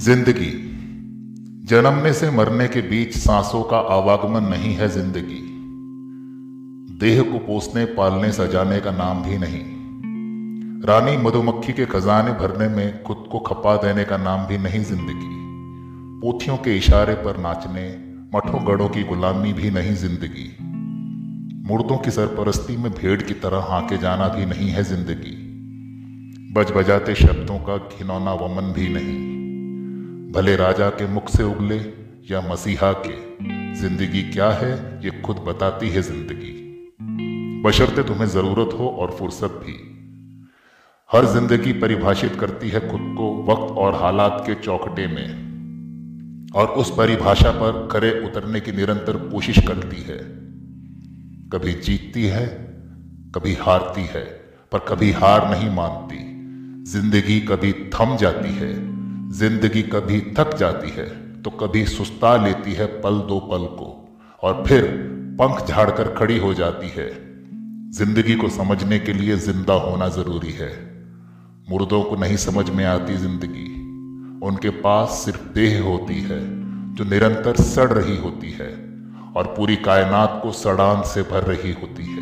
ज़िंदगी। जन्मने से मरने के बीच सांसों का आवागमन नहीं है ज़िंदगी। देह को पोसने, पालने, सजाने का नाम भी नहीं। रानी मधुमक्खी के खजाने भरने में खुद को खपा देने का नाम भी नहीं ज़िंदगी। पोथियों के इशारे पर नाचने, मठों गढ़ों की गुलामी भी नहीं ज़िंदगी। मुर्दों की सरपरस्ती में भेड़ की तरह हाके जाना भी नहीं है ज़िंदगी। बज बजाते शब्दों का घिनौना वमन भी नहीं। भले राजा के मुख से उगले या मसीहा के, ज़िंदगी क्या है ये खुद बताती है ज़िंदगी। बशर्ते तुम्हें ज़रूरत हो और फुर्सत भी। हर ज़िंदगी परिभाषित करती है खुद को वक्त और हालात के चौकटे में, और उस परिभाषा पर करे उतरने की निरंतर कोशिश करती है। कभी जीतती है, कभी हारती है, पर कभी हार नहीं मानती। ज़िंदगी कभी थम जाती है। ज़िंदगी कभी थक जाती है तो कभी सुस्ता लेती है पल दो पल को, और फिर पंख झाड़कर खड़ी हो जाती है। ज़िंदगी को समझने के लिए ज़िंदा होना ज़रूरी है। मुर्दों को नहीं समझ में आती ज़िंदगी। उनके पास सिर्फ़ देह होती है, जो निरंतर सड़ रही होती है, और पूरी कायनात को सड़ान से भर रही होती है।